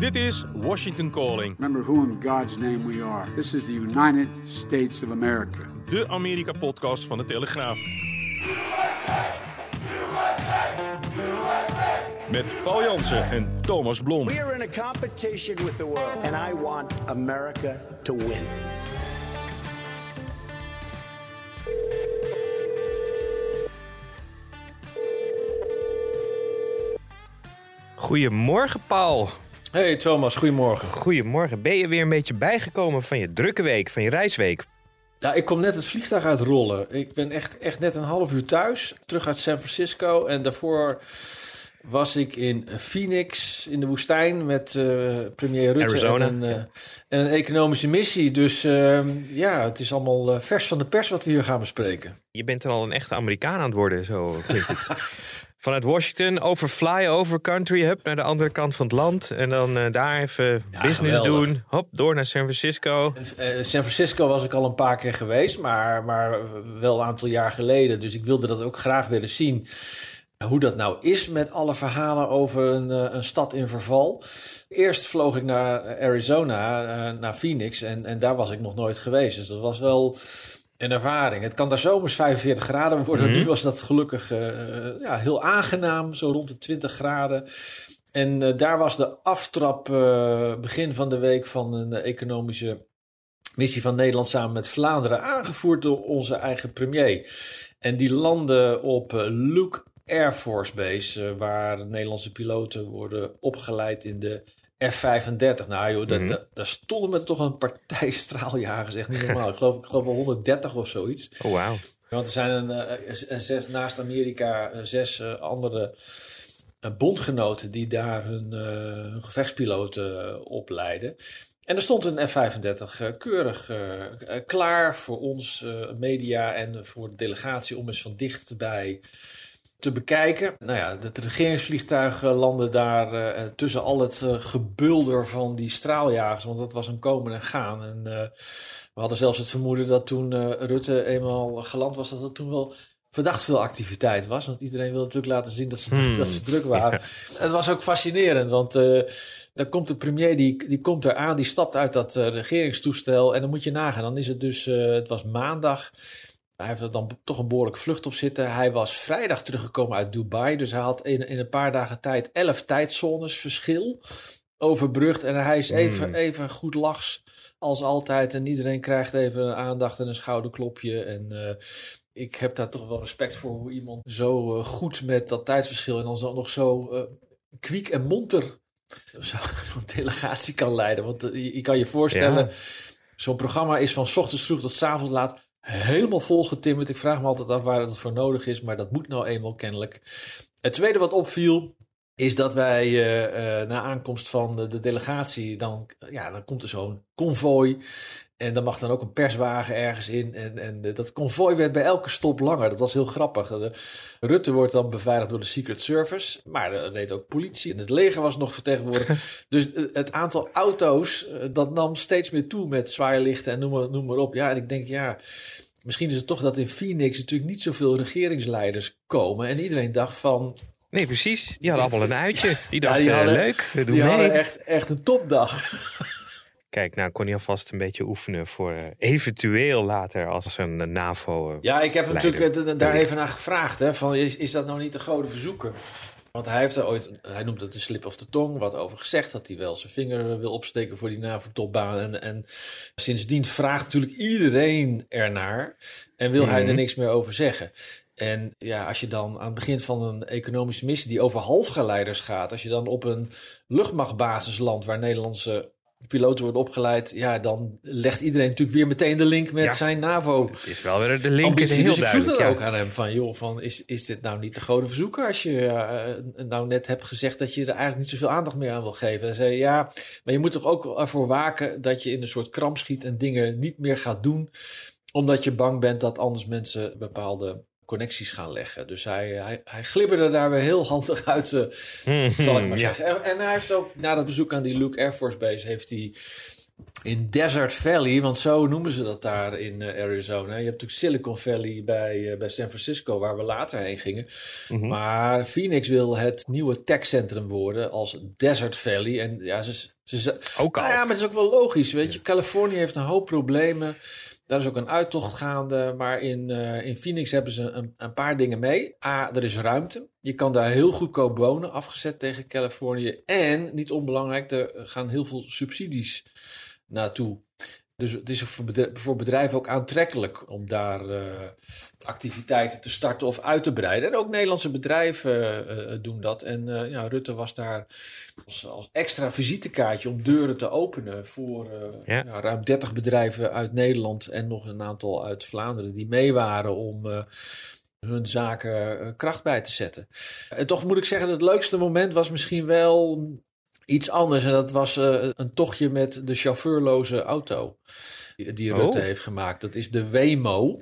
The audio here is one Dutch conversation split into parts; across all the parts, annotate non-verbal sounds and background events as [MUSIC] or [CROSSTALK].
Dit is Washington Calling, Remember who in God's name we are. This is the United States of America. de Amerika-podcast van de Telegraaf. Met Paul Jansen en Thomas Blom. We are in a competition with the world, and I want America to win. Goedemorgen, Paul. Hey Thomas, goedemorgen. Goedemorgen. Ben je weer een beetje bijgekomen van je drukke week, van je reisweek? Ja, ik kom net het vliegtuig uitrollen. Ik ben echt, echt net een half uur thuis, terug uit San Francisco. En daarvoor was ik in Phoenix, in de woestijn, met eh, premier Rutte Arizona, en, een, eh, en een economische missie. Dus ehm, ja, het is allemaal eh, vers van de pers wat we hier gaan bespreken. Je bent dan al een echte Amerikaan aan het worden, zo klinkt het. [LAUGHS] Vanuit Washington over flyover country hub naar de andere kant van het land. En dan eh, daar even Ja, business geweldig. doen. Hop, door naar San Francisco. Eh, San Francisco was ik al een paar keer geweest, maar, maar wel een aantal jaar geleden. Dus ik wilde dat ook graag willen zien. Hoe dat nou is met alle verhalen over een, eh, een stad in verval. Eerst vloog ik naar Arizona, naar Phoenix. En, en daar was ik nog nooit geweest. Dus dat was wel een ervaring. Het kan daar zomers 45 graden worden. Nu was dat gelukkig eh, ja, heel aangenaam, zo rond de 20 graden. En eh, daar was de aftrap eh, begin van de week van een eh, economische missie van Nederland samen met Vlaanderen, aangevoerd door onze eigen premier. En die landen op eh, Luke Air Force Base, eh, waar Nederlandse piloten worden opgeleid in de F-35. Nou joh, dat- Mhm. daar stonden me toch een partij [LAUGHS] straaljagers, echt niet normaal. ik, geloof, ik geloof wel 130 of zoiets. Oh, wauw. Want er zijn een, eh, een zes, naast Amerika zes eh, andere eh, bondgenoten die daar hun, hun gevechtspiloten opleiden. En er stond een F-35 eh, keurig klaar voor ons media en voor de delegatie om eens van dichtbij te bekijken. Nou ja, het regeringsvliegtuig landde daar eh, tussen al het eh, gebulder van die straaljagers, want dat was een komen en gaan. En eh, we hadden zelfs het vermoeden dat toen Rutte eenmaal geland was, dat er toen wel verdacht veel activiteit was. Want iedereen wilde natuurlijk laten zien dat ze, Hmm. dat ze druk waren. Het was ook fascinerend, want eh dan komt de premier, die, die komt eraan, die stapt uit dat regeringstoestel. En dan moet je nagaan, dan is het dus, het was maandag. Hij heeft er dan toch een behoorlijk vlucht op zitten. Hij was vrijdag teruggekomen uit Dubai. Dus hij had in, in een paar dagen tijd elf tijdzones verschil overbrugd. En hij is even, Hmm. even goed lachs als altijd. En iedereen krijgt even een aandacht en een schouderklopje. En eh, ik heb daar toch wel respect voor hoe iemand zo eh, goed met dat tijdsverschil en dan zo, nog zo eh, kwiek en monter [LAUGHS] zo'n delegatie kan leiden. Want je, je kan je voorstellen, Ja. zo'n programma is van 's ochtends vroeg tot 's avonds laat helemaal volgetimmerd. Ik vraag me altijd af waar dat voor nodig is, maar dat moet nou eenmaal kennelijk. Het tweede wat opviel is dat wij eh, eh, na aankomst van de, de delegatie, dan, ja, dan komt er zo'n konvooi. En dan mag dan ook een perswagen ergens in. En, en eh, dat konvooi werd bij elke stop langer. Dat was heel grappig. De, Rutte wordt dan beveiligd door de Secret Service. Maar er deed ook politie en het leger was nog vertegenwoordigd. [LAUGHS] dus eh, het aantal auto's, eh, dat nam steeds meer toe met zwaailichten en noem maar, noem maar op. Ja, en ik denk, ja, misschien is het toch dat in Phoenix natuurlijk niet zoveel regeringsleiders komen. En iedereen dacht van, Nee, precies. Die hadden allemaal een uitje. Die dachten, die hadden- eh, leuk, we doen die mee. hadden echt, echt een topdag. Kijk, nou kon hij alvast een beetje oefenen voor eh, eventueel later als een eh, NAVO... eh, Ja, ik heb natuurlijk daar even naar gevraagd. Hè, van, is, is dat nou niet de grote verzoeken? Want hij heeft er ooit, hij noemt het de slip of de tong, wat over gezegd. Dat hij wel zijn vinger wil opsteken voor die NAVO-topbaan. En, en sindsdien vraagt natuurlijk iedereen ernaar. En wil hij er Mhm. niks meer over zeggen. En ja, als je dan aan het begin van een economische missie die over halfgeleiders gaat. Als je dan op een luchtmachtbasis landt waar Nederlandse piloten worden opgeleid, ja, dan legt iedereen natuurlijk weer meteen de link met Ja. zijn NAVO. Het is wel weer de link is ambitie. heel Dus ik vroeg dat ja. ook aan hem van, joh, van, is, is dit nou niet de gouden verzoeker als je eh, nou net hebt gezegd dat je er eigenlijk niet zoveel aandacht meer aan wil geven? Hij zei, ja, maar je moet toch ook ervoor waken dat je in een soort kramp schiet en dingen niet meer gaat doen, omdat je bang bent dat anders mensen bepaalde connecties gaan leggen. Dus hij, hij, hij glibberde daar weer heel handig uit, eh, zal ik maar ja. zeggen. En, en hij heeft ook na dat bezoek aan die Luke Air Force Base, heeft hij in Desert Valley, want zo noemen ze dat daar in eh, Arizona. Je hebt natuurlijk Silicon Valley bij, eh, bij San Francisco, waar we later heen gingen. Mhm. Maar Phoenix wil het nieuwe techcentrum worden als Desert Valley. En ja, ze, ze, ze- Ook al. nou ja, maar het is ook wel logisch, weet je. Californië heeft een hoop problemen. Daar is ook een uittocht gaande. Maar in, eh, in Phoenix hebben ze een, een paar dingen mee. A, er is ruimte. Je kan daar heel goedkoop wonen, afgezet tegen Californië. En, niet onbelangrijk, er gaan heel veel subsidies naartoe. Dus het is voor voor bedrijven ook aantrekkelijk om daar eh, activiteiten te starten of uit te breiden. En ook Nederlandse bedrijven eh, doen dat. En ja, Rutte was daar als, als extra visitekaartje om deuren te openen voor eh, Ja. ruim 30 bedrijven uit Nederland en nog een aantal uit Vlaanderen die mee waren om eh, hun zaken eh, kracht bij te zetten. En toch moet ik zeggen, het leukste moment was misschien wel iets anders. En dat was een tochtje met de chauffeurloze auto die, die Rutte Oh. heeft gemaakt. Dat is de Wemo.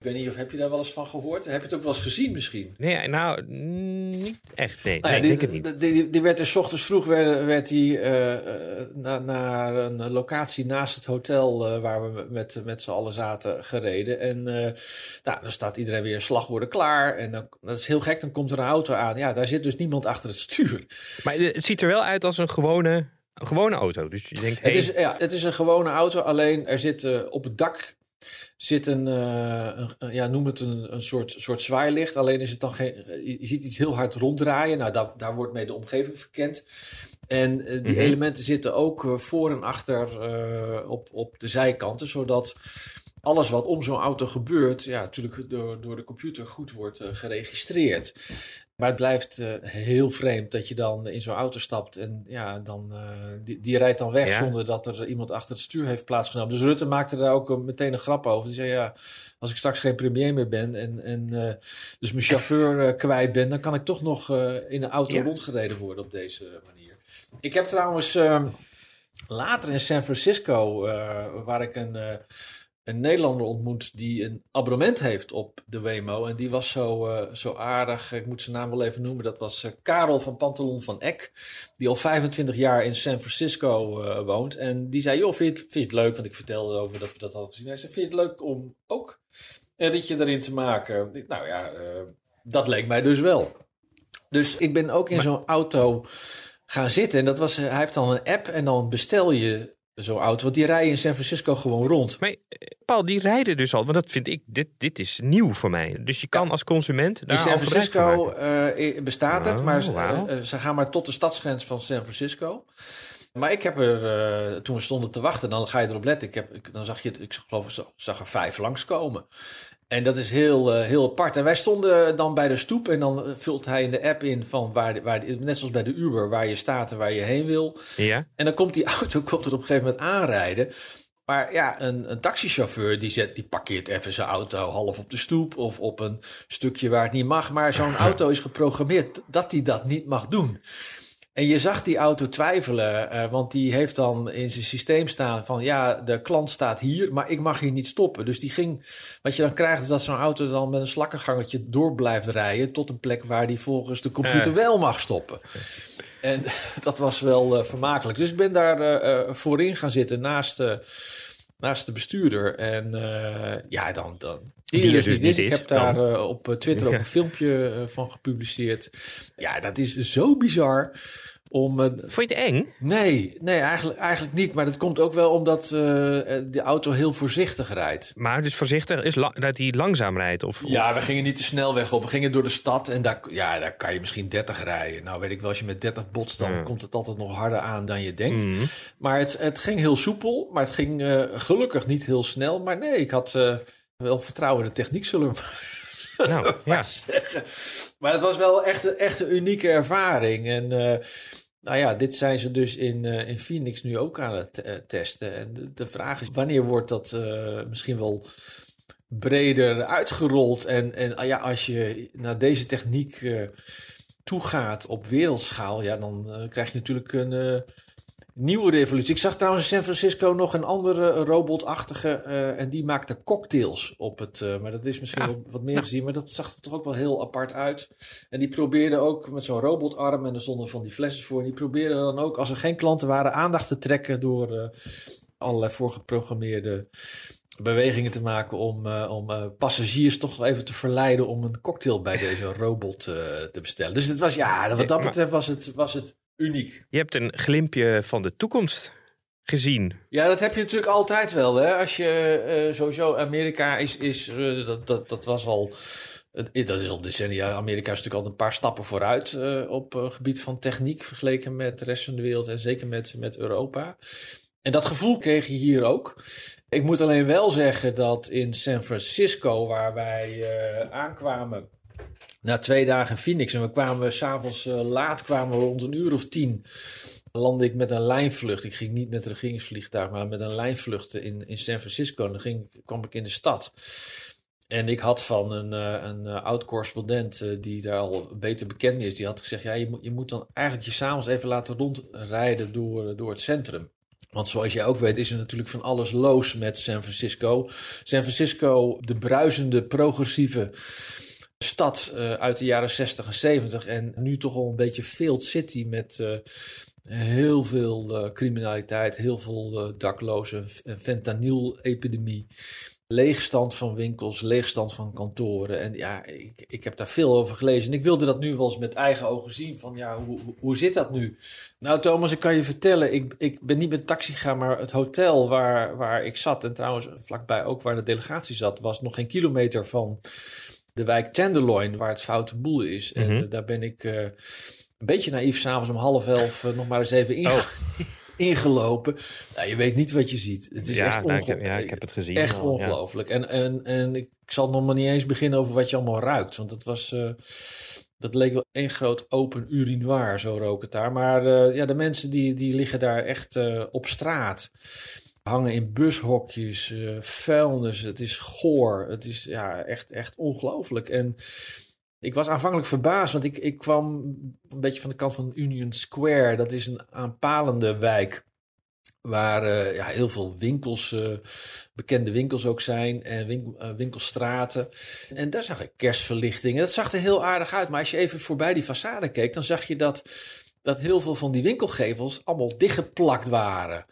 Ik weet niet of heb je daar wel eens van gehoord? Heb je het ook wel eens gezien misschien? Nee, nou, niet echt. Nee, Nou ja, nee ik denk het niet. Die, die, die werd dus 's ochtends vroeg werd, werd die, eh, eh, na- naar een locatie naast het hotel eh, waar we met, met z'n allen zaten gereden. En eh, nou, dan staat iedereen weer slagwoorden klaar. En dan, dat is heel gek, dan komt er een auto aan. Ja, daar zit dus niemand achter het stuur. Maar het ziet er wel uit als een gewone, een gewone auto. Dus je denkt, Het, hey, is, ja, het is een gewone auto, alleen er zit op het dak zit een, eh, een- een- ja, noem het een, een soort, soort zwaailicht. Alleen is het dan geen, eh, je, ziet iets heel hard ronddraaien. Nou, daar, daar wordt mee de omgeving verkend. En eh, die Mhm. elementen zitten ook eh, voor en achter eh, op, op de zijkanten, zodat alles wat om zo'n auto gebeurt, ja, natuurlijk door, door de computer goed wordt eh, geregistreerd. Maar het blijft eh, heel vreemd dat je dan in zo'n auto stapt en ja, dan, eh, die, die rijdt dan weg Ja. zonder dat er iemand achter het stuur heeft plaatsgenomen. Dus Rutte maakte daar ook eh, meteen een grap over. Die zei ja, als ik straks geen premier meer ben en, en dus mijn chauffeur kwijt ben, dan kan ik toch nog in een auto Ja. rondgereden worden op deze manier. Ik heb trouwens eh, later in San Francisco, waar ik een, een Nederlander ontmoet die een abonnement heeft op de Wemo. En die was zo, eh, zo aardig, ik moet zijn naam wel even noemen. Dat was eh, Karel van Pantalon van Eck, die al 25 jaar in San Francisco eh, woont. En die zei, joh, vind je, het, vind je het leuk? Want ik vertelde over dat we dat al gezien. Hij zei, vind je het leuk om ook een ritje erin te maken? Nou ja, dat leek mij dus wel. Dus ik ben ook in zo'n auto gaan zitten. En dat was, hij heeft dan een app en dan bestel je zo'n auto. Want die rijden in San Francisco gewoon rond. Maar eh, Paul, die rijden dus al. Want dat vind ik, dit, dit is nieuw voor mij. Dus je kan als consument daar In San Francisco eh, bestaat het, Oh, maar eh, ze gaan maar tot de stadsgrens van San Francisco. Maar ik heb er, toen we stonden te wachten, dan ga je erop letten. Ik heb, ik, dan zag je, ik geloof, ik zag er vijf langskomen. En dat is heel, eh, heel apart. En wij stonden dan bij de stoep en dan vult hij in de app in van waar, waar net zoals bij de Uber, waar je staat en waar je heen wil. Ja? En dan komt die [LAUGHS] auto komt er op een gegeven moment aanrijden. Maar ja, een, een taxichauffeur die, zet, die parkeert even zijn auto half op de stoep of op een stukje waar het niet mag. Maar zo'n [LAUGHS] auto is geprogrammeerd dat hij dat niet mag doen. En je zag die auto twijfelen, eh, want die heeft dan in zijn systeem staan van ja, de klant staat hier, maar ik mag hier niet stoppen. Dus die ging, wat je dan krijgt is dat zo'n auto dan met een slakkengangetje door blijft rijden tot een plek waar die volgens de computer wel mag stoppen. En [LAUGHS] dat was wel eh, vermakelijk. Dus ik ben daar eh, voorin gaan zitten naast, naast de bestuurder. En ja, dan. dan die, Die dus dus niet is. Ik heb daar op Twitter ook Ja. [LAUGHS] een filmpje van gepubliceerd. Ja, dat is zo bizar. Om, eh, Vond je het eng? nee, nee eigenlijk, eigenlijk niet. Maar dat komt ook wel omdat eh, de auto heel voorzichtig rijdt. Maar dus voorzichtig is dat hij langzaam rijdt? Of, of- Ja, we gingen niet de snelweg op. We gingen door de stad en daar, ja, daar kan je misschien 30 rijden. Nou weet ik wel, als je met 30 botst, dan komt het altijd nog harder aan dan je denkt. Mhm. Maar het, het ging heel soepel, maar het ging eh, gelukkig niet heel snel. Maar nee, ik had wel vertrouwen in de techniek, zullen we Nou, [LAUGHS] ja. zeggen. Maar het was wel echt, een- echt een unieke ervaring. En Nou ja, dit zijn ze dus in, uh, in Phoenix nu ook aan het uh, testen. En de, vraag is, wanneer wordt dat uh, misschien wel breder uitgerold? En, en ah ja, als je naar deze techniek toegaat op wereldschaal, ja, dan krijg je natuurlijk een nieuwe revolutie. Ik zag trouwens in San Francisco nog een andere robotachtige. Uh, en die maakte cocktails op het. Uh, maar dat is misschien ja. wat meer gezien. Maar dat zag er toch ook wel heel apart uit. En die probeerde ook met zo'n robotarm. En er stonden van die flessen voor. En die probeerde dan ook, als er geen klanten waren, aandacht te trekken door uh, allerlei voorgeprogrammeerde bewegingen te maken om, uh, om uh, passagiers toch even te verleiden om een cocktail bij deze robot uh, te bestellen. Dus het was, ja, wat dat betreft was het, was het uniek. Je hebt een glimpje van de toekomst gezien. Ja, dat heb je natuurlijk altijd wel. Hè? Als je uh, sowieso Amerika is, is uh, dat, dat, dat was al. Dat is al decennia. Amerika is natuurlijk al een paar stappen vooruit uh, op gebied van techniek vergeleken met de rest van de wereld en zeker met, met Europa. En dat gevoel kreeg je hier ook. Ik moet alleen wel zeggen dat in San Francisco, waar wij aankwamen, na twee dagen in Phoenix en we kwamen s'avonds uh, laat, kwamen we rond een uur of tien, landde ik met een lijnvlucht. Ik ging niet met een regeringsvliegtuig, maar met een lijnvlucht in, in San Francisco. En dan ging, kwam ik in de stad. En ik had van een, uh, een uh, oud correspondent die daar al beter bekend is, die had gezegd: ja, je moet, je moet dan eigenlijk je s'avonds even laten rondrijden door, door het centrum. Want zoals jij ook weet, is er natuurlijk van alles los met San Francisco. San Francisco, de bruisende, progressieve stad uh, uit de jaren 60 en 70 en nu toch al een beetje failed city met uh, heel veel uh, criminaliteit, heel veel daklozen, een fentanyl-epidemie, leegstand van winkels, leegstand van kantoren. En ja, ik, ik heb daar veel over gelezen en ik wilde dat nu wel eens met eigen ogen zien van ja, hoe, hoe zit dat nu? Nou Thomas, ik kan je vertellen, ik, ik ben niet met taxi gegaan, maar het hotel waar, waar ik zat en trouwens vlakbij ook waar de delegatie zat, was nog geen kilometer van de wijk Tenderloin, waar het foute boel is. En Mhm. daar ben ik uh, een beetje naïef s'avonds om half elf uh, nog maar eens even Oh. [LAUGHS] ingelopen. Nou, je weet niet wat je ziet. Het is ja, echt nou, ik ongelooflijk. heb, ja, ik heb het gezien. Echt al, ja. ongelooflijk. En, en, en ik zal nog maar niet eens beginnen over wat je allemaal ruikt. Want dat was... Uh, dat leek wel één groot open urinoir, zo rook het daar. Maar uh, ja, de mensen die, die liggen daar echt uh, op straat. Hangen in bushokjes, uh, vuilnis. Het is goor. Het is ja, echt, echt ongelooflijk. En ik was aanvankelijk verbaasd, want ik, ik kwam een beetje van de kant van Union Square. Dat is een aanpalende wijk. Waar uh, ja, heel veel winkels, uh, bekende winkels ook zijn en winkel, winkelstraten. En daar zag ik kerstverlichting. En dat zag er heel aardig uit. Maar als je even voorbij die façade keek, dan zag je dat, dat heel veel van die winkelgevels allemaal dichtgeplakt waren.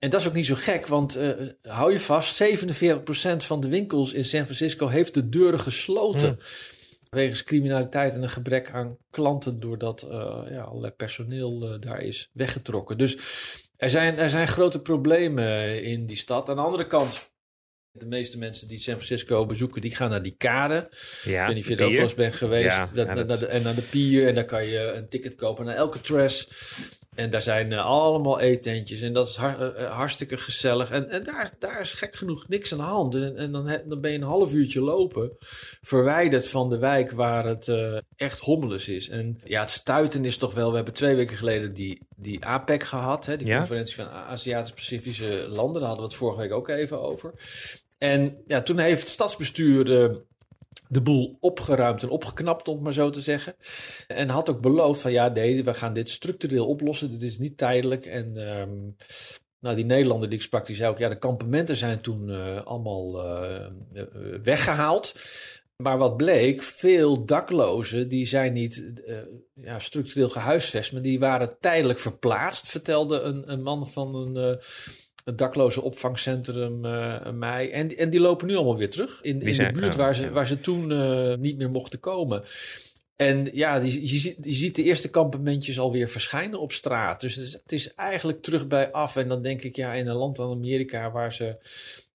En dat is ook niet zo gek, want uh, hou je vast, 47% van de winkels in San Francisco heeft de deuren gesloten. Hmm. Wegens criminaliteit en een gebrek aan klanten, doordat uh, ja, allerlei personeel uh, daar is weggetrokken. Dus er zijn, er zijn grote problemen in die stad. Aan de andere kant, de meeste mensen die San Francisco bezoeken, die gaan naar die kade. Ja, ik weet niet of je er ook wel eens bent geweest. Ja, dat, ja, naar dat- de, en naar de pier. En daar kan je een ticket kopen naar elke trash. En daar zijn uh, allemaal eetentjes. En dat is har, uh, hartstikke gezellig. En, en daar, daar is gek genoeg niks aan de hand. En, en dan, dan ben je een half uurtje lopen. Verwijderd van de wijk waar het uh, echt hommeles is. En ja, het stuiten is toch wel. We hebben twee weken geleden die, die APEC gehad. Hè, die Ja. conferentie van Aziatisch-Pacifische landen. Daar hadden we het vorige week ook even over. En ja, toen heeft het stadsbestuur de boel opgeruimd en opgeknapt, om het maar zo te zeggen. En had ook beloofd van ja, nee, we gaan dit structureel oplossen. Dit is niet tijdelijk. En um, nou, die Nederlander die ik sprak, die zei ook ja, de kampementen zijn toen uh, allemaal uh, weggehaald. Maar wat bleek, veel daklozen die zijn niet ja, structureel gehuisvest, maar die waren tijdelijk verplaatst, vertelde een, een man van een, een dakloze opvangcentrum uh, mij. En, en die lopen nu allemaal weer terug in, in de buurt waar, ze, waar ze toen uh, niet meer mochten komen. En ja, die, je, ziet, je ziet de eerste kampementjes alweer verschijnen op straat. Dus het is, het is eigenlijk terug bij af. En dan denk ik, ja, in een land als Amerika waar ze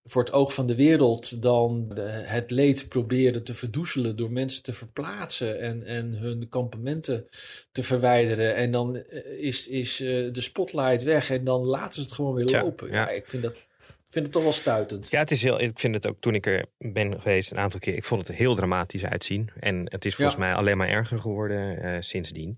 voor het oog van de wereld dan het leed proberen te verdoezelen door mensen te verplaatsen en, en hun kampementen te verwijderen. En dan is, is uh, de spotlight weg en dan laten ze het gewoon weer Tja, lopen. ja. Ja. ik vind dat vind het toch wel stuitend. Ja, het is heel, ik vind het ook toen ik er ben geweest een aantal keer. Ik vond het er heel dramatisch uitzien. En het is volgens Ja. mij alleen maar erger geworden eh, sindsdien.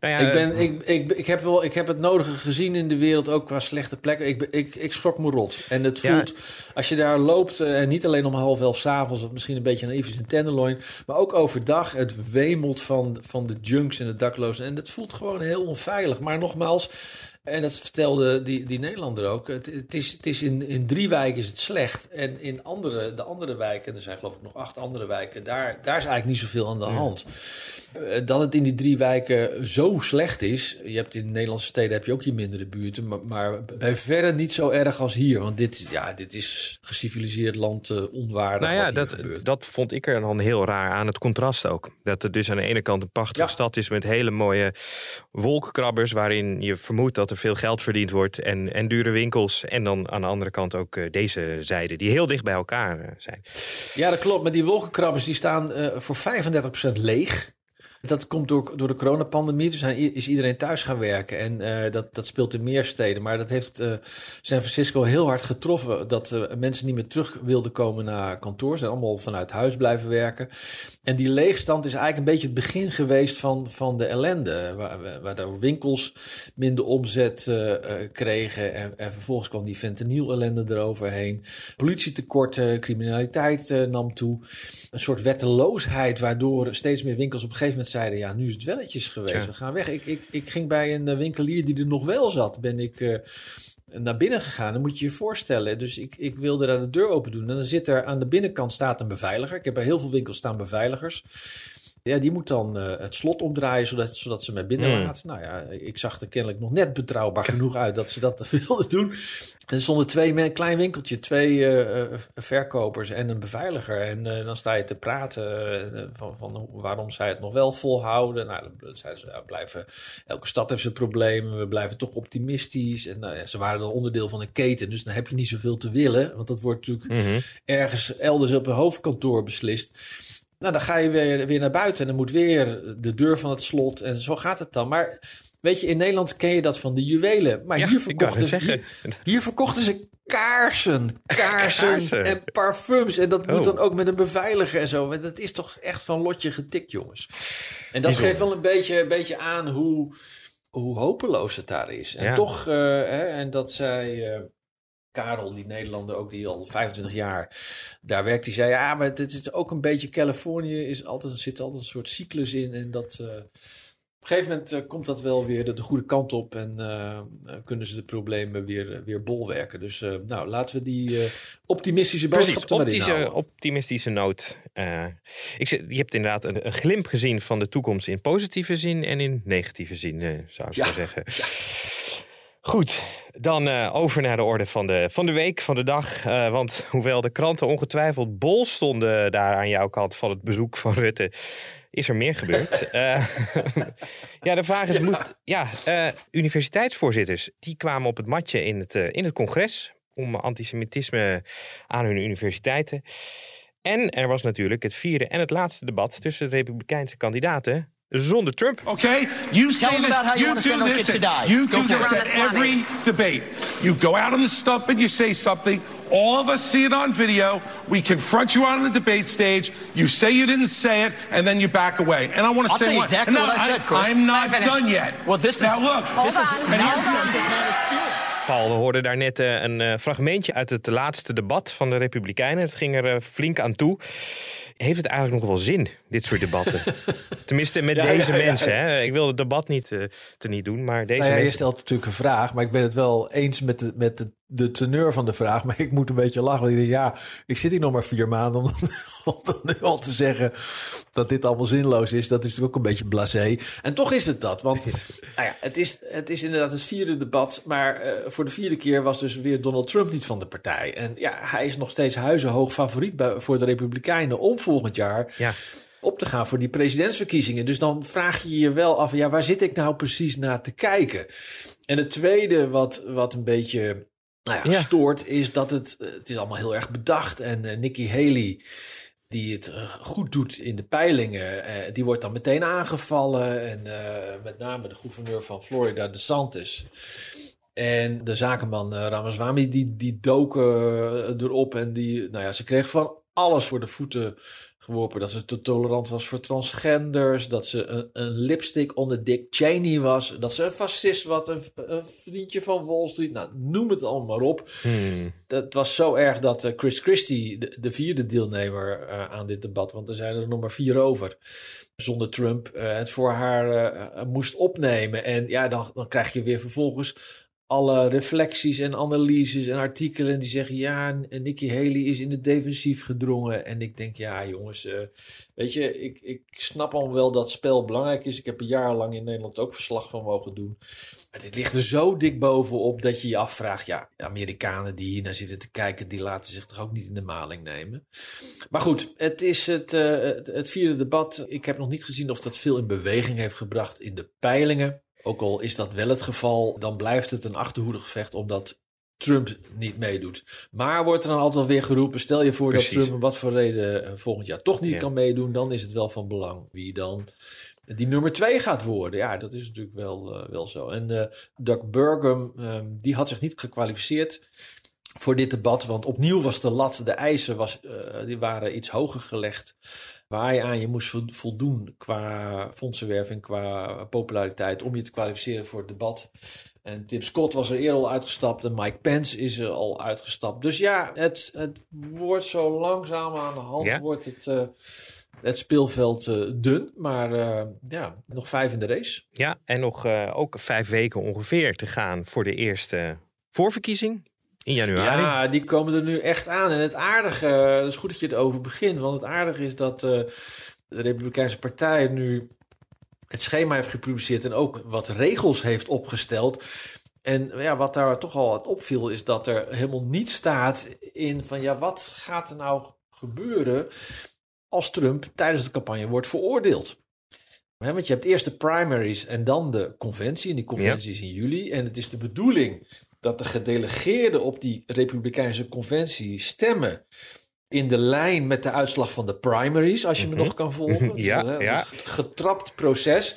Nou ja, Ik, ben, ik, ik, ik, heb wel, ik heb het nodige gezien in de wereld, ook qua slechte plekken. Ik, ik, ik schrok me rot. En het Ja. voelt, als je daar loopt, eh, en niet alleen om half elf s'avonds, wat misschien een beetje naïef is in Tenderloin, maar ook overdag, het wemelt van, van de junks en de daklozen. En het voelt gewoon heel onveilig. Maar nogmaals, en dat vertelde die, die Nederlander ook, het, het is, het is in, in drie wijken is het slecht. En in andere, de andere wijken, er zijn geloof ik nog acht andere wijken, daar, daar is eigenlijk niet zoveel aan de hand. Dat het in die drie wijken zo slecht is. Je hebt in de Nederlandse steden heb je ook je mindere buurten. Maar, maar bij verre niet zo erg als hier. Want dit, ja, dit is geciviliseerd land eh, onwaardig. Nou ja, dat, gebeurt. dat vond ik er dan heel raar aan. Het contrast ook. Dat het dus aan de ene kant een prachtige Ja. stad is met hele mooie wolkenkrabbers. Waarin je vermoedt dat er veel geld verdiend wordt. En, en dure winkels. En dan aan de andere kant ook eh, deze zijde. Die heel dicht bij elkaar eh, zijn. Ja, dat klopt. Maar die wolkenkrabbers die staan eh, voor 35% leeg. Dat komt door, door de coronapandemie. Dus is iedereen thuis gaan werken. En eh, dat, dat speelt in meer steden. Maar dat heeft eh, San Francisco heel hard getroffen. Dat eh, mensen niet meer terug wilden komen naar kantoor. Ze zijn allemaal vanuit huis blijven werken. En die leegstand is eigenlijk een beetje het begin geweest van, van de ellende. Waar, waardoor winkels minder omzet kregen. En, en vervolgens kwam die fentanyl-ellende eroverheen. Politietekorten, criminaliteit nam toe. Een soort wetteloosheid, waardoor steeds meer winkels op een gegeven moment zeiden: Ja, nu is het welletjes geweest, we gaan weg. Ik, ik, ik ging bij een eh, winkelier die er nog wel zat, ben ik. eh, naar binnen gegaan. Dan moet je je voorstellen. Dus ik, ik wilde daar de deur open doen. En dan zit er aan de binnenkant staat een beveiliger. Ik heb bij heel veel winkels staan beveiligers. Ja, die moet dan eh, het slot omdraaien zodat, zodat ze mij binnenlaat. Nou ja, ik zag er kennelijk nog net betrouwbaar [LAUGHS] genoeg uit dat ze dat [LAUGHS] wilden doen. En er stonden twee, men- klein winkeltje, twee eh, eh, verkopers en een beveiliger. En dan sta je te praten van, van waarom zij het nog wel volhouden. Nou, dan zeiden ze, blijven, elke stad heeft zijn problemen, we blijven toch optimistisch. En nou ja, ze waren dan onderdeel van een keten, dus dan heb je niet zoveel te willen. Want dat wordt natuurlijk Mhm. ergens elders op een hoofdkantoor beslist. Nou, dan ga je weer, weer naar buiten en dan moet weer de deur van het slot. En zo gaat het dan. Maar weet je, in Nederland ken je dat van de juwelen. Maar Ja, hier, verkochten, hier, hier verkochten ze kaarsen. [LAUGHS] Kaarsen, Kaarsen. en parfums. En dat moet Oh. dan ook met een beveiliger en zo. Dat is toch echt van lotje getikt, jongens. En dat geeft wel een beetje, een beetje aan hoe, hoe hopeloos het daar is. En Ja. toch, eh, hè, en dat zei eh, Karel, die Nederlander ook, die al 25 jaar daar werkt, die zei: Ja, maar dit is ook een beetje Californië, is altijd, er zit altijd een soort cyclus in. En dat. eh, op een gegeven moment eh, komt dat wel weer de, de goede kant op en eh, kunnen ze de problemen weer, weer bolwerken. Dus nou, laten we die optimistische boodschap Precies, maar optische, optimistische noot. Ik, je hebt inderdaad een, een glimp gezien van de toekomst in positieve zin en in negatieve zin, zou ik Ja. zo zeggen. Goed, dan eh, over naar de orde van de, van de week, van de dag. Eh, want hoewel de kranten ongetwijfeld bol stonden daar aan jouw kant van het bezoek van Rutte, is er meer gebeurd. [LAUGHS] Eh, [LAUGHS] ja, de vraag is, moet, ja, universiteitsvoorzitters, die kwamen op het matje in het, in het congres om antisemitisme aan hun universiteiten. En er was natuurlijk het vierde en het laatste debat tussen de republikeinse kandidaten zonder Trump. Okay? You say this, about how you do send this, kids to die. you do this at every debate. You go out on the stump and you say something. All of us see it on video. We confront you on the debate stage. You say you didn't say it, and then you back away. And I want to I'll say tell you one- exactly no, what I said, Chris. I'm not done yet. Well, this now is- look. This is is stealing. Paul, we hoorden daar net eh, een eh, fragmentje uit het laatste debat van de Republikeinen. Het ging er eh, flink aan toe. Heeft het eigenlijk nog wel zin, dit soort debatten? [LAUGHS] Tenminste, met Ja, deze ja, ja. mensen. Hè? Ik wil het debat niet eh te niet doen, maar deze Nou ja, je mensen... stelt natuurlijk een vraag, maar ik ben het wel eens met de, met de, de teneur van de vraag. Maar ik moet een beetje lachen. Want ik denk, ja, ik zit hier nog maar vier maanden om, [LAUGHS] om dan nu al te zeggen dat dit allemaal zinloos is. Dat is natuurlijk ook een beetje blasé. En toch is het dat. Want nou ja, het, is, het is inderdaad het vierde debat. Maar eh, voor de vierde keer was dus weer Donald Trump niet van de partij. En ja, hij is nog steeds huizenhoog favoriet bij, voor de Republikeinen om volgend jaar Ja. op te gaan voor die presidentsverkiezingen. Dus dan vraag je je wel af, ja, waar zit ik nou precies naar te kijken? En het tweede wat, wat een beetje nou ja, Ja. stoort, is dat het, eh, het is allemaal heel erg bedacht. En eh, Nikki Haley, die het eh, goed doet in de peilingen, die wordt dan meteen aangevallen. En met name de gouverneur van Florida, DeSantis. En de zakenman uh, Ramaswamy, die, die doken uh, erop en die, nou ja, ze kreeg van alles voor de voeten geworpen. Dat ze te tolerant was voor transgenders. Dat ze een, een lipstick onder Dick Cheney was. Dat ze een fascist was, een, een vriendje van Wall Street. Nou, noem het allemaal op. Hmm. Dat was zo erg dat uh, Chris Christie, de, de vierde deelnemer uh, aan dit debat, want er zijn er nog maar vier over, zonder Trump, uh, het voor haar moest opnemen. En ja, dan, dan krijg je weer vervolgens alle reflecties en analyses en artikelen die zeggen ja, Nikki Haley is in het defensief gedrongen. En ik denk ja, jongens, uh, weet je, ik, ik snap al wel dat spel belangrijk is. Ik heb er jarenlang in Nederland ook verslag van mogen doen. Maar dit ligt er zo dik bovenop dat je je afvraagt, ja, Amerikanen die hier naar zitten te kijken, die laten zich toch ook niet in de maling nemen. Maar goed, het is het, uh, het, het vierde debat. Ik heb nog niet gezien of dat veel in beweging heeft gebracht in de peilingen. Ook al is dat wel het geval, dan blijft het een achterhoedegevecht omdat Trump niet meedoet. Maar wordt er dan altijd weer geroepen: stel je voor Precies. dat Trump om wat voor reden eh, volgend jaar toch niet Ja. kan meedoen, dan is het wel van belang wie dan die nummer twee gaat worden. Ja, dat is natuurlijk wel, eh, wel zo. En eh, Doug Burgum, ehm, die had zich niet gekwalificeerd voor dit debat, want opnieuw was de lat, de eisen was, die waren iets hoger gelegd. Waar je aan je moest vo- voldoen qua fondsenwerving, qua populariteit, om je te kwalificeren voor het debat. En Tim Scott was er eerder al uitgestapt en Mike Pence is er al uitgestapt. Dus ja, het, het wordt zo langzaam aan de hand, Ja. wordt het, eh, het speelveld eh, dun. Maar eh, ja, nog vijf in de race. Ja, en nog ook vijf weken ongeveer te gaan voor de eerste voorverkiezing in januari. Ja, die komen er nu echt aan. En het aardige, eh, het is goed dat je het over begint, want het aardige is dat eh, de Republikeinse Partij nu het schema heeft gepubliceerd en ook wat regels heeft opgesteld. En ja, wat daar toch al wat opviel, is dat er helemaal niet staat in van ja, wat gaat er nou gebeuren als Trump tijdens de campagne wordt veroordeeld? Want je hebt eerst de primaries en dan de conventie. En die conventie is in juli. En het is de bedoeling dat de gedelegeerden op die Republikeinse conventie stemmen in de lijn met de uitslag van de primaries, als je me Mhm. nog kan volgen. [LAUGHS] Ja, Dus, hè, ja. Getrapt proces.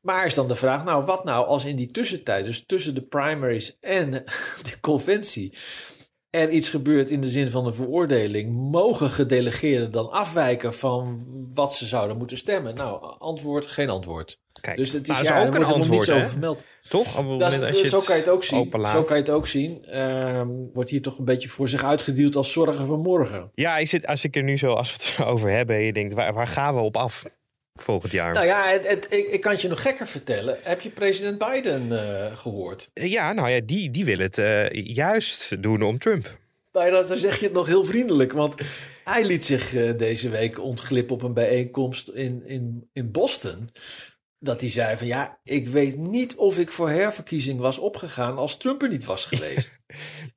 Maar is dan de vraag, nou wat nou als in die tussentijd, dus tussen de primaries en [LAUGHS] de conventie, er iets gebeurt in de zin van een veroordeling, mogen gedelegeerden dan afwijken van wat ze zouden moeten stemmen? Nou, antwoord, geen antwoord. Kijk, Dus het is, nou, ja, is ook een antwoord, over hè? vermeld. Toch? Op het Dat is- moment als je zo kan je het ook zien. openlaat. Zo kan je het ook zien. Wordt hier toch een beetje voor zich uitgedeeld als zorgen van morgen. Ja, is het, als ik er nu zo, als we het [LAUGHS] erover hebben, je denkt, waar, waar gaan we op af volgend jaar? Nou ja, het, het- ik, ik kan het je nog gekker vertellen. Heb je president Biden eh, gehoord? Ja, nou ja, die, die wil het eh, juist doen om Trump. Nou ja, dan zeg je het nog heel vriendelijk. Want hij liet zich eh, deze week ontglippen op een bijeenkomst in, in, in Boston. Dat hij zei van ja, ik weet niet of ik voor herverkiezing was opgegaan als Trump er niet was [LAUGHS] geweest.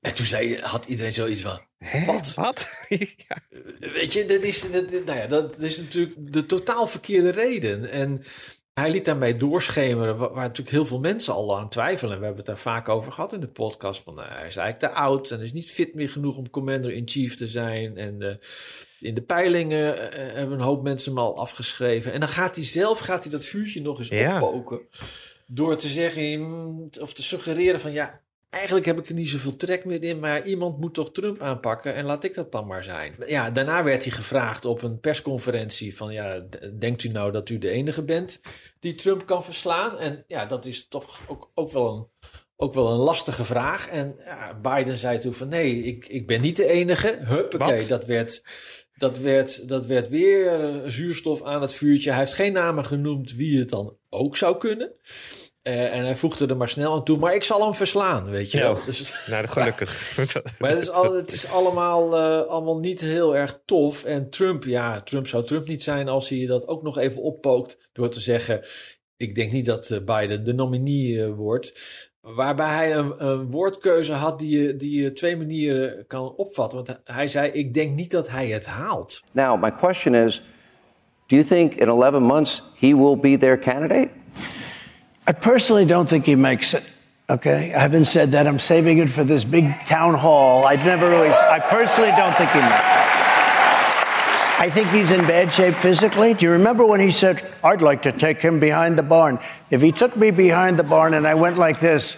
en toen zei, had iedereen zoiets van, wat? Wat? [LAUGHS] ja. Weet je, dat is, dat, nou ja, dat is natuurlijk de totaal verkeerde reden. En hij liet daarmee doorschemeren, wa- waar, natuurlijk heel veel mensen al aan twijfelen. We hebben het daar vaak over gehad in de podcast. Van, nou, hij is eigenlijk te oud en is niet fit meer genoeg om commander-in-chief te zijn. En eh, in de peilingen eh, hebben een hoop mensen hem al afgeschreven. En dan gaat hij zelf gaat hij dat vuurtje nog eens Ja. oppoken. Door te zeggen, of te suggereren van ja, Eigenlijk heb ik er niet zoveel trek meer in, maar iemand moet toch Trump aanpakken en laat ik dat dan maar zijn. Ja, daarna werd hij gevraagd op een persconferentie van ja, denkt u nou dat u de enige bent die Trump kan verslaan? En ja, dat is toch ook, ook, wel, een, ook wel een lastige vraag. En ja, Biden zei toen van nee, ik, ik ben niet de enige. Huppakee, Wat? dat werd... Dat werd, dat werd weer zuurstof aan het vuurtje. Hij heeft geen namen genoemd wie het dan ook zou kunnen. Eh, en hij voegde er maar snel aan toe. Maar ik zal hem verslaan, weet je Ja. wel. Dus, [LAUGHS] Nou, gelukkig. [LAUGHS] maar het is, al, het is allemaal, eh, allemaal niet heel erg tof. En Trump, ja, Trump zou Trump niet zijn als hij dat ook nog even oppookt. Door te zeggen, ik denk niet dat eh, Biden de nominee wordt. Waarbij hij een, een woordkeuze had die je, die je twee manieren kan opvatten. Want hij zei, ik denk niet dat hij het haalt. Now, my question is do you think in 11 months he will be their candidate? I personally don't think he makes it. Okay, I haven't said that. I'm saving it for this big town hall. I've never really. I personally don't think he makes it. I think he's in bad shape physically. Do you remember when he said, "I'd like to take him behind the barn"? If he took me behind the barn and I went like this.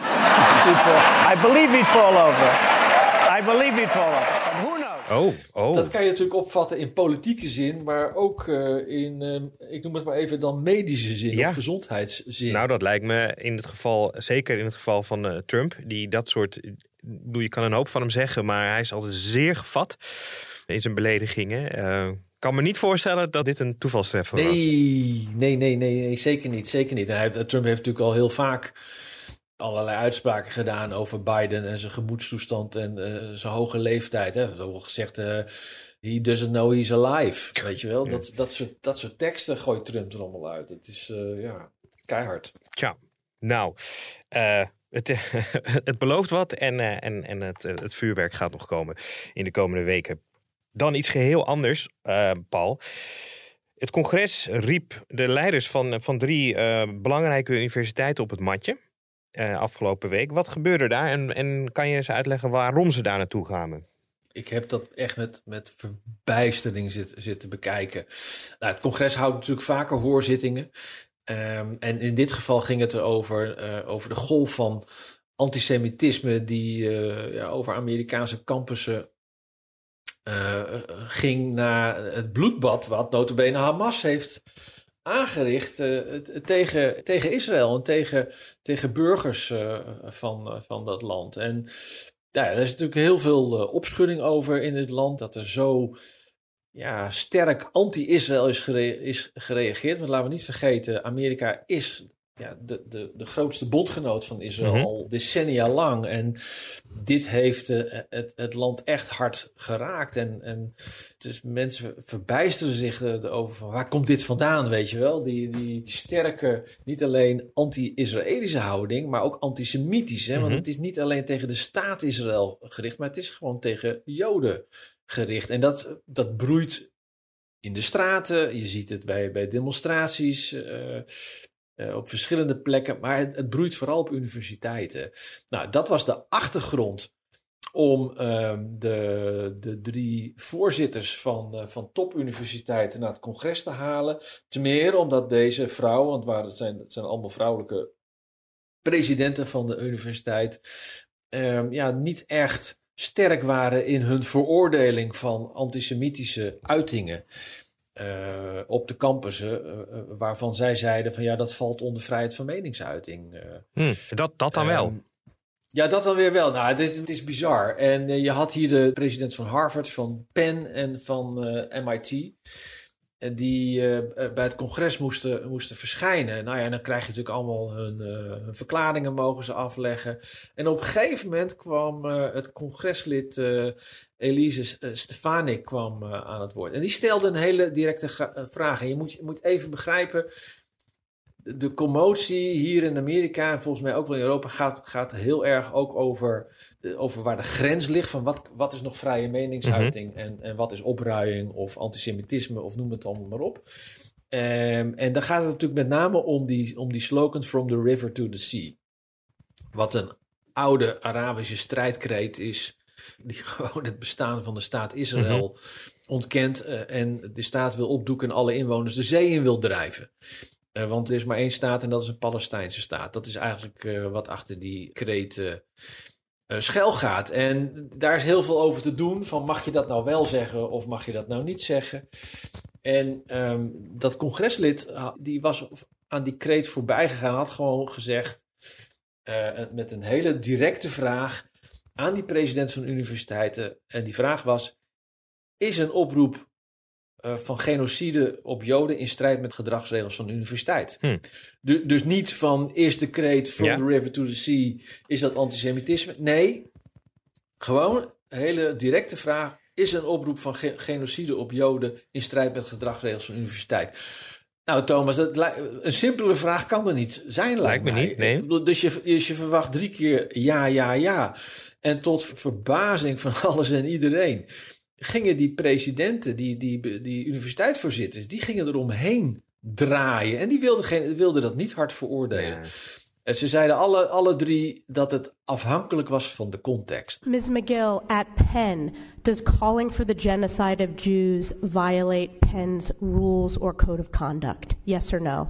I believe he'd fall over. I believe he'd fall over. But who knows? Oh, oh. Dat kan je natuurlijk opvatten in politieke zin, maar ook eh, in, eh, ik noem het maar even dan medische zin Ja. of gezondheidszin. Nou, dat lijkt me in het geval, zeker in het geval van eh, Trump, die dat soort. Bedoel, je kan een hoop van hem zeggen, maar hij is altijd zeer gevat in zijn beledigingen. Eh, kan me niet voorstellen dat dit een toevalstreffer was. Nee, nee, nee, nee, zeker niet. Zeker niet. En hij heeft, Trump heeft natuurlijk al heel vaak allerlei uitspraken gedaan over Biden en zijn gemoedstoestand en eh, zijn hoge leeftijd. Hè. We hebben al gezegd, eh he doesn't know he's alive. Weet je wel, dat, dat, soort, dat soort teksten gooit Trump er allemaal uit. Het is, eh, ja, keihard. Tja, nou, eh, het, [LAUGHS] het belooft wat en, eh, en, en het, eh, het vuurwerk gaat nog komen in de komende weken. Dan iets geheel anders, eh, Paul. Het congres riep de leiders van, van drie eh, belangrijke universiteiten op het matje eh, afgelopen week. Wat gebeurde daar en, en kan je eens uitleggen waarom ze daar naartoe gaan? Ik heb dat echt met, met verbijstering zit, zitten bekijken. Nou, het congres houdt natuurlijk vaker hoorzittingen. Ehm, en in dit geval ging het erover eh, over de golf van antisemitisme die ja, over Amerikaanse campussen eh, ging na het bloedbad wat notabene Hamas heeft aangericht eh, tegen, tegen Israël en tegen, tegen burgers eh, van, van dat land. En ja, er is natuurlijk heel veel opschudding over in dit land dat er zo ja, sterk anti-Israël is, is gereageerd. Want laten we niet vergeten, Amerika is ja, de, de, de grootste bondgenoot van Israël Mhm. al decennia lang. En dit heeft eh, het, het land echt hard geraakt. En, en dus mensen verbijsteren zich erover van waar komt dit vandaan, weet je wel? Die, die sterke, niet alleen anti-Israëlische houding, maar ook antisemitisch. Hè? Want Mhm. het is niet alleen tegen de staat Israël gericht, maar het is gewoon tegen Joden gericht. En dat, dat broeit in de straten. Je ziet het bij, bij demonstraties. eh, eh, op verschillende plekken, maar het, broeit vooral op universiteiten. Nou, dat was de achtergrond om ehm, de, de drie voorzitters van, eh, van topuniversiteiten naar het congres te halen. Ten meer omdat deze vrouwen, want waar, het, zijn, het zijn allemaal vrouwelijke presidenten van de universiteit, ehm, ja, niet echt sterk waren in hun veroordeling van antisemitische uitingen. Eh, op de campussen, eh, eh, waarvan zij zeiden van ja, dat valt onder vrijheid van meningsuiting. eh. Hm, dat, dat dan wel. Ehm, ja, dat dan weer wel. Nou, het is, het is bizar. En je had hier de president van Harvard, van Penn en van MIT. Die eh, eh, bij het congres moesten, moesten verschijnen. Nou ja, dan krijg je natuurlijk allemaal hun, eh, hun verklaringen mogen ze afleggen. En op een gegeven moment kwam het congreslid Elise Stefanik kwam, aan het woord. En die stelde een hele directe vraag. En je moet, je moet even begrijpen, de commotie hier in Amerika en volgens mij ook wel in Europa gaat, gaat heel erg ook over, over waar de grens ligt van wat, wat is nog vrije meningsuiting en, en wat is opruiing of antisemitisme of noem het allemaal maar op. Ehm, en dan gaat het natuurlijk met name om die, om die slogan From the River to the Sea. Wat een oude Arabische strijdkreet is, die [LAUGHS] gewoon het bestaan van de staat Israël ontkent eh, en de staat wil opdoeken en alle inwoners de zee in wil drijven. Eh, want er is maar één staat en dat is een Palestijnse staat. Dat is eigenlijk eh, wat achter die kreet eh, schuil gaat. En daar is heel veel over te doen. Van mag je dat nou wel zeggen of mag je dat nou niet zeggen? En ehm, dat congreslid die was aan die kreet voorbij gegaan. Had gewoon gezegd eh, met een hele directe vraag aan die president van universiteiten. En die vraag was: is een oproep eh, van genocide op Joden in strijd met gedragsregels van de universiteit. Hm. Du- dus niet van is de kreet from Ja. the river to the sea, is dat antisemitisme? Nee, gewoon een hele directe vraag. Is een oproep van ge- genocide op Joden in strijd met gedragsregels van de universiteit? Nou, Thomas, dat een simpele vraag kan er niet zijn, lijkt, Lijkt me niet, nee. Dus je, dus je verwacht drie keer ja, ja, ja. En tot verbazing van [LAUGHS] alles en iedereen gingen die presidenten, die, die, die universiteitsvoorzitters, die gingen eromheen draaien. En die wilden, geen, wilden dat niet hard veroordelen. En ze zeiden alle, alle drie dat het afhankelijk was van de context. Ms. McGill, at Penn, does calling for the genocide of Jews violate Penn's rules or code of conduct? Yes or no?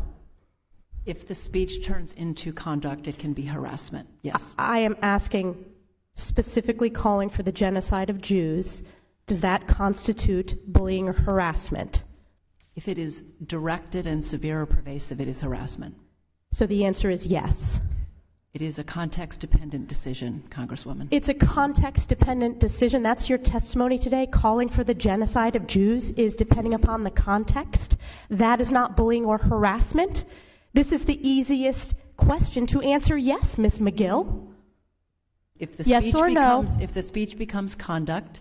If the speech turns into conduct, it can be harassment. Yes. I am asking specifically calling for the genocide of Jews. Does that constitute bullying or harassment? If it is directed and severe or pervasive, it is harassment. So the answer is yes. It is a context dependent decision, Congresswoman. It's a context dependent decision. That's your testimony today. Calling for the genocide of Jews is depending upon the context. That is not bullying or harassment. This is the easiest question to answer yes, Ms. McGill. If the Yes speech or no? if the speech becomes conduct,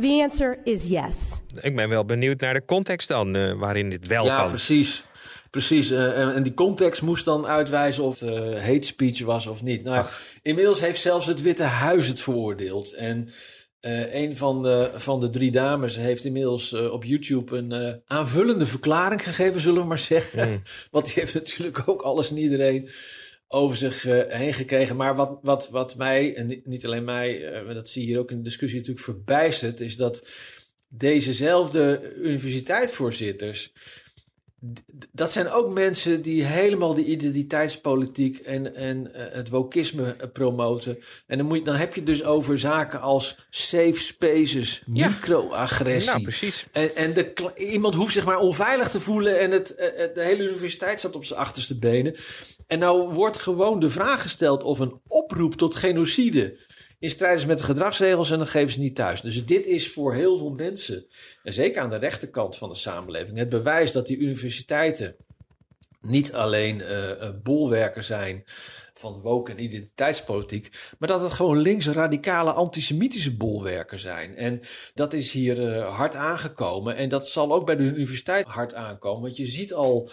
The answer is yes. Ik ben wel benieuwd naar de context dan, eh, waarin dit wel ja, kan. precies. Precies, eh, en, en die context moest dan uitwijzen of het eh, hate speech was of niet. Nou, ja, inmiddels heeft zelfs het Witte Huis het veroordeeld. En eh, een van de, van de drie dames heeft inmiddels eh, op YouTube een eh, aanvullende verklaring gegeven, zullen we maar zeggen. [LAUGHS] Want die heeft natuurlijk ook alles en iedereen over zich eh, heen gekregen. Maar wat, wat, wat mij, en niet- alleen mij, eh, maar dat zie je hier ook in de discussie natuurlijk verbijstert, is dat dezezelfde universiteitsvoorzitters dat zijn ook mensen die helemaal die identiteitspolitiek en, en eh, het wokisme promoten. En dan, moet je, dan heb je het dus over zaken als safe spaces, Ja. microagressie. Nou, precies. En, en de, iemand hoeft zich maar onveilig te voelen en het, de hele universiteit staat op zijn achterste benen. En nou wordt gewoon de vraag gesteld of een oproep tot genocide in strijd is met de gedragsregels en dan geven ze niet thuis. Dus dit is voor heel veel mensen, en zeker aan de rechterkant van de samenleving, het bewijs dat die universiteiten niet alleen eh bolwerken zijn van woke en identiteitspolitiek, maar dat het gewoon linkse radicale antisemitische bolwerken zijn. En dat is hier eh, hard aangekomen en dat zal ook bij de universiteit hard aankomen, want je ziet al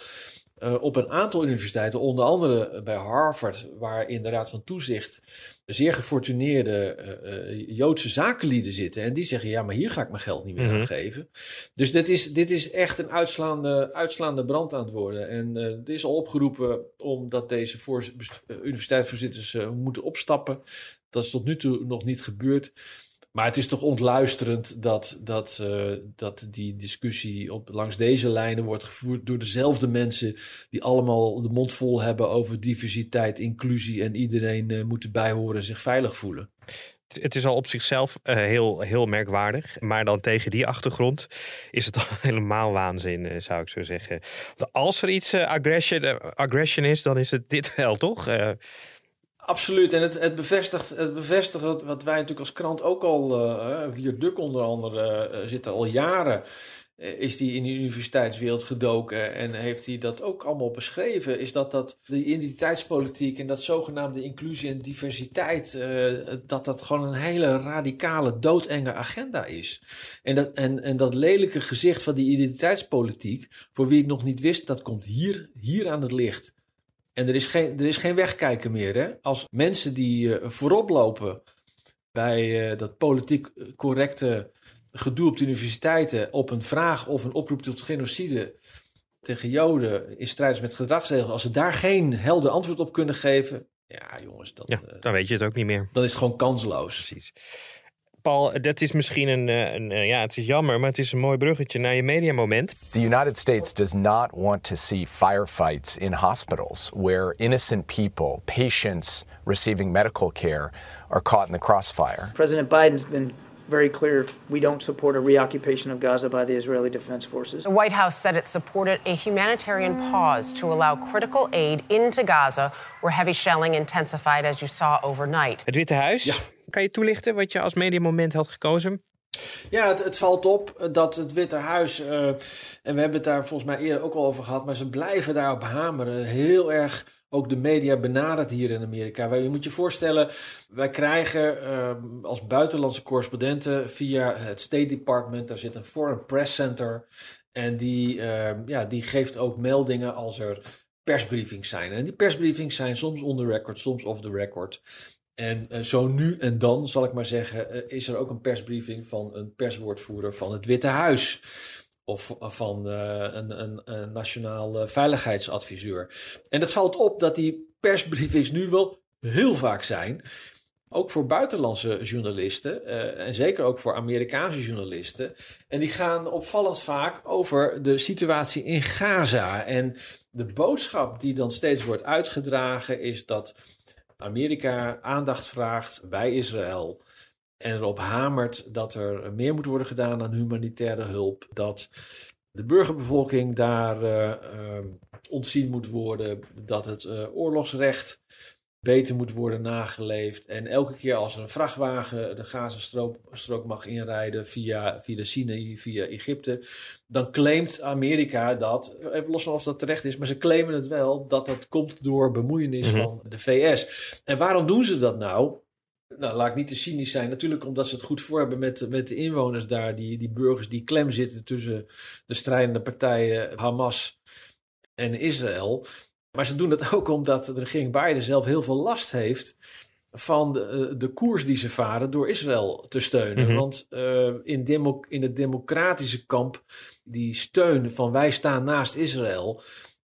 eh, op een aantal universiteiten, onder andere bij Harvard, waar in de Raad van Toezicht zeer gefortuneerde eh, eh, Joodse zakenlieden zitten. En die zeggen, ja, maar hier ga ik mijn geld niet meer Mhm. aan geven. Dus dit is, dit is echt een uitslaande, uitslaande brand aan het worden. En eh er is al opgeroepen omdat deze voor, eh, universiteitsvoorzitters eh, moeten opstappen. Dat is tot nu toe nog niet gebeurd. Maar het is toch ontluisterend dat, dat, eh, dat die discussie op, langs deze lijnen wordt gevoerd door dezelfde mensen die allemaal de mond vol hebben over diversiteit, inclusie en iedereen eh, moet erbij horen en zich veilig voelen. Het- is al op zichzelf eh, heel, heel merkwaardig. Maar dan tegen die achtergrond is het [LAUGHS] al helemaal waanzin, zou ik zo zeggen. Want Als er iets aggression, aggression is, dan is het dit wel, toch? Absoluut. En het, het bevestigt, het bevestigt wat, wij natuurlijk als krant ook al, Wier Duk onder andere, eh, zit er al jaren, eh, is die in de universiteitswereld gedoken en heeft hij dat ook allemaal beschreven, is dat, dat de identiteitspolitiek en dat zogenaamde inclusie en diversiteit, dat dat gewoon een hele radicale, doodenge agenda is. En dat, en, en dat lelijke gezicht van die identiteitspolitiek, voor wie het nog niet wist, dat komt hier, hier aan het licht. En er is geen, er is geen wegkijken meer. Hè? Als mensen die eh, voorop lopen bij eh, dat politiek correcte gedoe op de universiteiten op een vraag of een oproep tot genocide tegen Joden in strijd met gedragsregels, als ze daar geen helder antwoord op kunnen geven, ja jongens, dan, ja, eh, dan weet je het ook niet meer. dan is het gewoon kansloos. Precies. Paul, dat is misschien een, eh, een eh, ja, het is jammer, maar het is een mooi bruggetje naar je mediamoment. The United States does not want to see firefights in hospitals where innocent people, patients receiving medical care, are caught in the crossfire. President Biden's been very clear we don't support a reoccupation of Gaza by the Israeli Defense Forces. The White House said it supported a humanitarian pause to allow critical aid into Gaza, where heavy shelling intensified, as you saw overnight. Het Witte Huis. Kan je toelichten wat je als mediamoment had gekozen? Ja, het, het valt op dat het Witte Huis, eh, en we hebben het daar volgens mij eerder ook al over gehad, maar ze blijven daarop hameren. Heel erg ook de media benadert hier in Amerika. Je moet je voorstellen, wij krijgen eh, als buitenlandse correspondenten via het State Department, daar zit een Foreign Press Center. En die, eh, ja, die geeft ook meldingen als er persbriefings zijn. En die persbriefings zijn soms on the record, soms off the record. En uh, zo nu en dan, zal ik maar zeggen, uh, is er ook een persbriefing van een perswoordvoerder van het Witte Huis. Of van uh, een, een, nationaal veiligheidsadviseur. En het valt op dat die persbriefings nu wel heel vaak zijn. Ook voor buitenlandse journalisten en zeker ook voor Amerikaanse journalisten. En die gaan opvallend vaak over de situatie in Gaza. En de boodschap die dan steeds wordt uitgedragen is dat Amerika aandacht vraagt bij Israël en erop hamert dat er meer moet worden gedaan aan humanitaire hulp, dat de burgerbevolking daar uh, uh, ontzien moet worden, dat het uh, oorlogsrecht beter moet worden nageleefd. En elke keer als een vrachtwagen de Gazastrook mag inrijden via, via de Sinaï, via Egypte, dan claimt Amerika dat, even los van of dat terecht is, maar ze claimen het wel, dat dat komt door bemoeienis mm -hmm. van de VS. En waarom doen ze dat nou? Nou, laat ik niet te cynisch zijn. Natuurlijk omdat ze het goed voor hebben met, met de inwoners daar, die, die burgers die klem zitten tussen de strijdende partijen Hamas en Israël. Maar ze doen dat ook omdat de regering Biden zelf heel veel last heeft van de, de koers die ze varen door Israël te steunen. Mm -hmm. Want uh, in, demo, in het democratische kamp, die steun van wij staan naast Israël,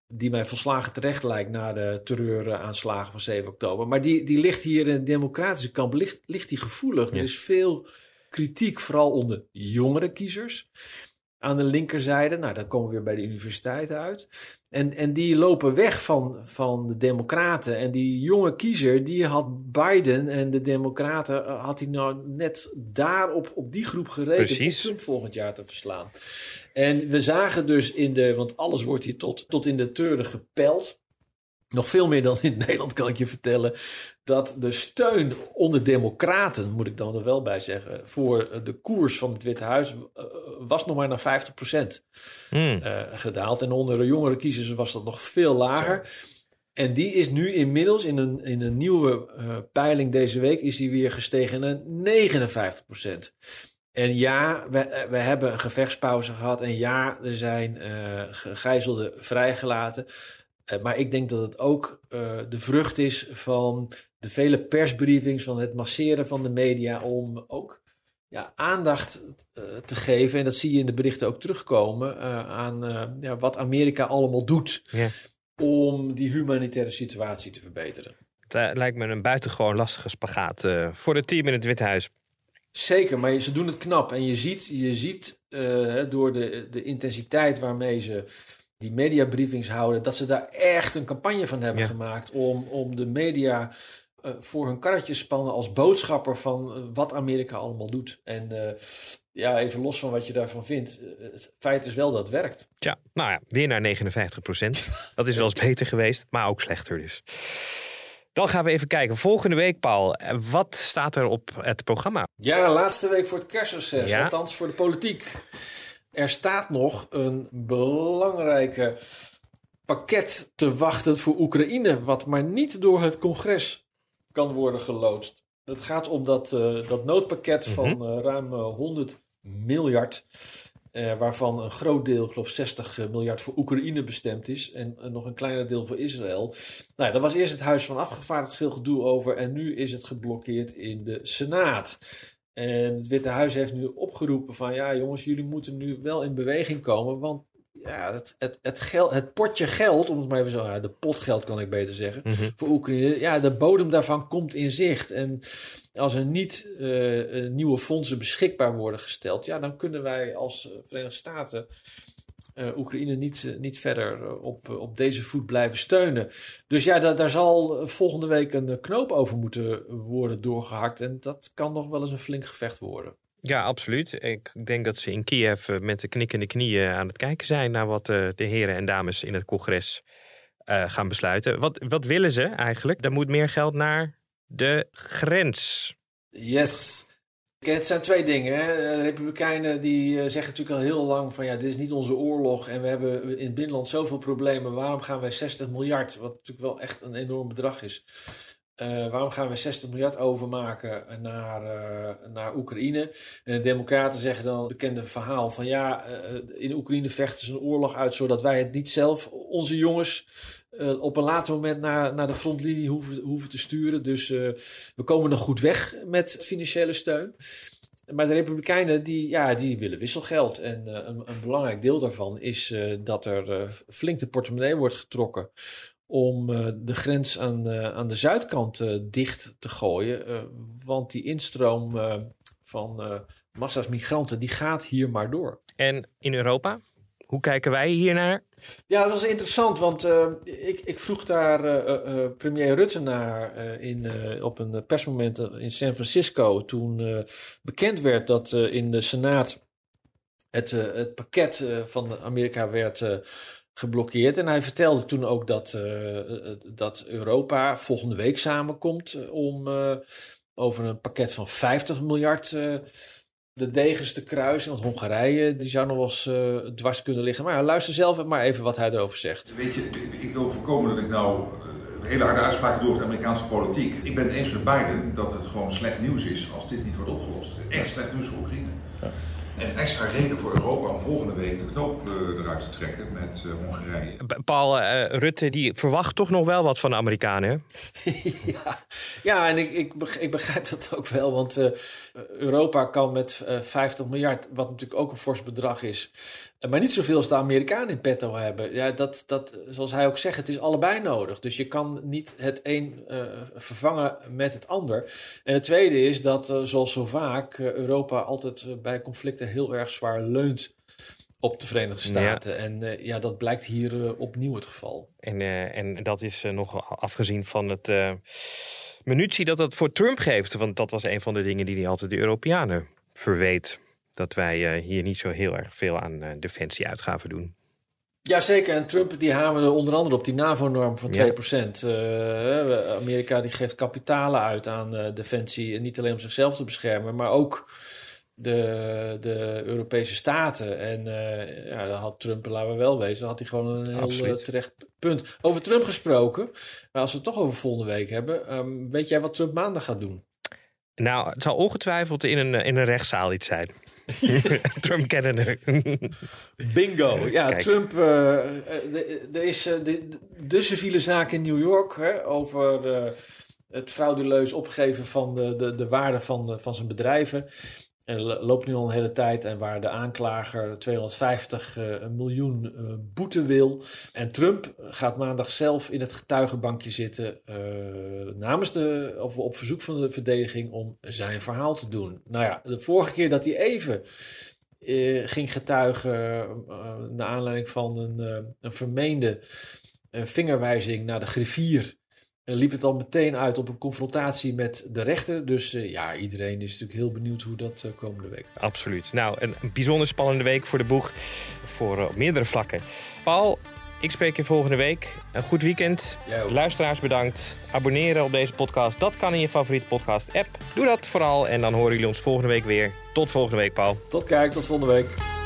die mij volslagen terecht lijkt na de terreuraanslagen van 7 oktober. Maar die, die ligt hier in het democratische kamp, ligt, ligt die gevoelig. Ja. Er is veel kritiek, vooral onder jongere kiezers. Aan de linkerzijde, nou dan komen we weer bij de universiteit uit. En, en die lopen weg van, van de Democraten. En die jonge kiezer, die had Biden en de Democraten, had hij nou net daar op, die groep gerekend Precies. om Trump volgend jaar te verslaan. En we zagen dus in de, want alles wordt hier tot, tot in de treuren gepeld. Nog veel meer dan in [LAUGHS] Nederland kan ik je vertellen. Dat de steun onder democraten, moet ik dan er wel bij zeggen, voor de koers van het Witte Huis was nog maar naar 50% Hmm. uh, gedaald. En onder de jongere kiezers was dat nog veel lager. Zo. En die is nu inmiddels in een, in een nieuwe uh, peiling deze week is die weer gestegen naar 59%. En ja, we, we hebben een gevechtspauze gehad. En ja, er zijn uh, gegijzelden vrijgelaten. Uh, maar ik denk dat het ook uh, de vrucht is van de vele persbriefings, van het masseren van de media om ook ja, aandacht uh, te geven. En dat zie je in de berichten ook terugkomen aan ja, wat Amerika allemaal doet ja. om die humanitaire situatie te verbeteren. Het lijkt me een buitengewoon lastige spagaat voor het team in het Witte Huis. Zeker, maar ze doen het knap. En je ziet, je ziet door de, de intensiteit waarmee ze die mediabriefings houden, dat ze daar echt een campagne van hebben Ja. gemaakt om, om de media eh, voor hun karretje spannen als boodschapper van eh, wat Amerika allemaal doet. En eh, ja, even los van wat je daarvan vindt, het feit is wel dat het werkt. Tja, nou ja, weer naar 59% Dat is wel eens beter geweest, maar ook slechter dus. Dan gaan we even kijken. Volgende week, Paul, wat staat er op het programma? Ja, laatste week voor het kerstreces, Ja. althans voor de politiek. Er staat nog een belangrijke pakket te wachten voor Oekraïne, wat maar niet door het congres kan worden geloodst. Het gaat om dat, eh, dat noodpakket Mhm. van eh, ruim eh, 100 miljard, eh, waarvan een groot deel, ik geloof 60 miljard, voor Oekraïne bestemd is en nog een kleiner deel voor Israël. Nou, ja, daar was eerst het Huis van Afgevaardigd veel gedoe over en nu is het geblokkeerd in de Senaat. En het Witte Huis heeft nu opgeroepen van ja jongens, jullie moeten nu wel in beweging komen, want ja, het, het, het, geld, het potje geld, om het maar even zo, ja, de potgeld kan ik beter zeggen, Mhm. voor Oekraïne, ja, de bodem daarvan komt in zicht. En als er niet eh, eh, nieuwe fondsen beschikbaar worden gesteld, ja, dan kunnen wij als Verenigde Staten eh, Oekraïne niet, eh, niet verder eh, op, op deze voet blijven steunen. Dus ja, da- daar zal volgende week een knoop over moeten worden doorgehakt. En dat kan nog wel eens een flink gevecht worden. Ja, absoluut. Ik denk dat ze in Kiev met de knikkende knieën aan het kijken zijn naar wat de heren en dames in het congres gaan besluiten. Wat, wat willen ze eigenlijk? Er moet meer geld naar de grens. Yes. Het zijn twee dingen. De Republikeinen die eh, zeggen natuurlijk al heel lang van ja, dit is niet onze oorlog en we hebben in het binnenland zoveel problemen. Waarom gaan wij 60 miljard, wat natuurlijk wel echt een enorm bedrag is, waarom gaan we 60 miljard overmaken naar, naar Oekraïne? En de Democraten zeggen dan het bekende verhaal van ja, in Oekraïne vechten ze een oorlog uit zodat wij het niet zelf, onze jongens, op een later moment naar, naar de frontlinie hoeven, hoeven te sturen. Dus we komen nog goed weg met financiële steun. Maar de Republikeinen die, ja, die willen wisselgeld. En uh, een, een, belangrijk deel daarvan is dat er uh, flink de portemonnee wordt getrokken om de grens aan, aan de zuidkant dicht te gooien. want die instroom van massa's migranten die gaat hier maar door. En in Europa? Hoe kijken wij hier naar? Ja, dat was interessant, want uh, ik, ik, vroeg daar uh, uh, premier Rutte naar in, op een persmoment in San Francisco. Toen bekend werd dat in de Senaat het, het pakket van Amerika werd geblokkeerd. En hij vertelde toen ook dat, dat Europa volgende week samenkomt om over een pakket van 50 miljard de degens te kruisen. Want Hongarije die zou nog wel eens uh, dwars kunnen liggen. Maar ja, luister zelf maar even wat hij erover zegt. Weet je, ik wil voorkomen dat ik nou uh, hele harde uitspraken doe over de Amerikaanse politiek. Ik ben het eens met Biden dat het gewoon slecht nieuws is als dit niet wordt opgelost. Echt slecht nieuws voor Oekraïne. Ja. En extra reden voor Europa om volgende week de knoop uh, eruit te trekken met uh, Hongarije. Paul uh, Rutte die verwacht toch nog wel wat van de Amerikanen. [LAUGHS] ja. ja, en ik, ik, ik, begrijp dat ook wel. Want Europa kan met 50 miljard, wat natuurlijk ook een fors bedrag is, maar niet zoveel als de Amerikanen in petto hebben. Ja, dat, dat, zoals hij ook zegt, het is allebei nodig. Dus je kan niet het een uh, vervangen met het ander. En het tweede is dat, uh, zoals zo vaak, uh, Europa altijd bij conflicten heel erg zwaar leunt op de Verenigde Staten. Ja. En ja, dat blijkt hier opnieuw het geval. En, en dat is nog afgezien van het munitie dat dat voor Trump geeft. Want dat was een van de dingen die hij altijd de Europeanen verweet dat wij uh, hier niet zo heel erg veel aan uh, defensieuitgaven doen. Jazeker, en Trump die hamerde onder andere op die NAVO-norm van 2%. Uh, Amerika die geeft kapitalen uit aan defensie, en niet alleen om zichzelf te beschermen, maar ook de, de Europese staten. En ja, dat had Trump, laten we wel wezen, had hij gewoon een heel terecht punt. Over Trump gesproken, maar als we het toch over volgende week hebben, um, weet jij wat Trump maandag gaat doen? Nou, het zal ongetwijfeld in een, in een rechtszaal iets zijn. [LAUGHS] Trump kennen Bingo. Ja, Kijk. Trump. Er is uh, de, de, civiele zaak in New York hè, over het frauduleus opgeven van de, de, de waarde van, van zijn bedrijven. En loopt nu al een hele tijd en waar de aanklager 250 uh, miljoen uh, boete wil. En Trump gaat maandag zelf in het getuigenbankje zitten uh, namens de, of op verzoek van de verdediging om zijn verhaal te doen. Nou ja, de vorige keer dat hij even ging getuigen naar aanleiding van een, een vermeende vingerwijzing naar de griffier liep het al meteen uit op een confrontatie met de rechter. Dus uh, ja, iedereen is natuurlijk heel benieuwd hoe dat uh, komende week. Absoluut. Nou, een, een, bijzonder spannende week voor de boeg. Voor uh, op meerdere vlakken. Paul, ik spreek je volgende week. Een goed weekend. Luisteraars bedankt. Abonneren op deze podcast. Dat kan in je favoriete podcast app. Doe dat vooral. En dan horen jullie ons volgende week weer. Tot volgende week, Paul. Tot kijk, tot volgende week.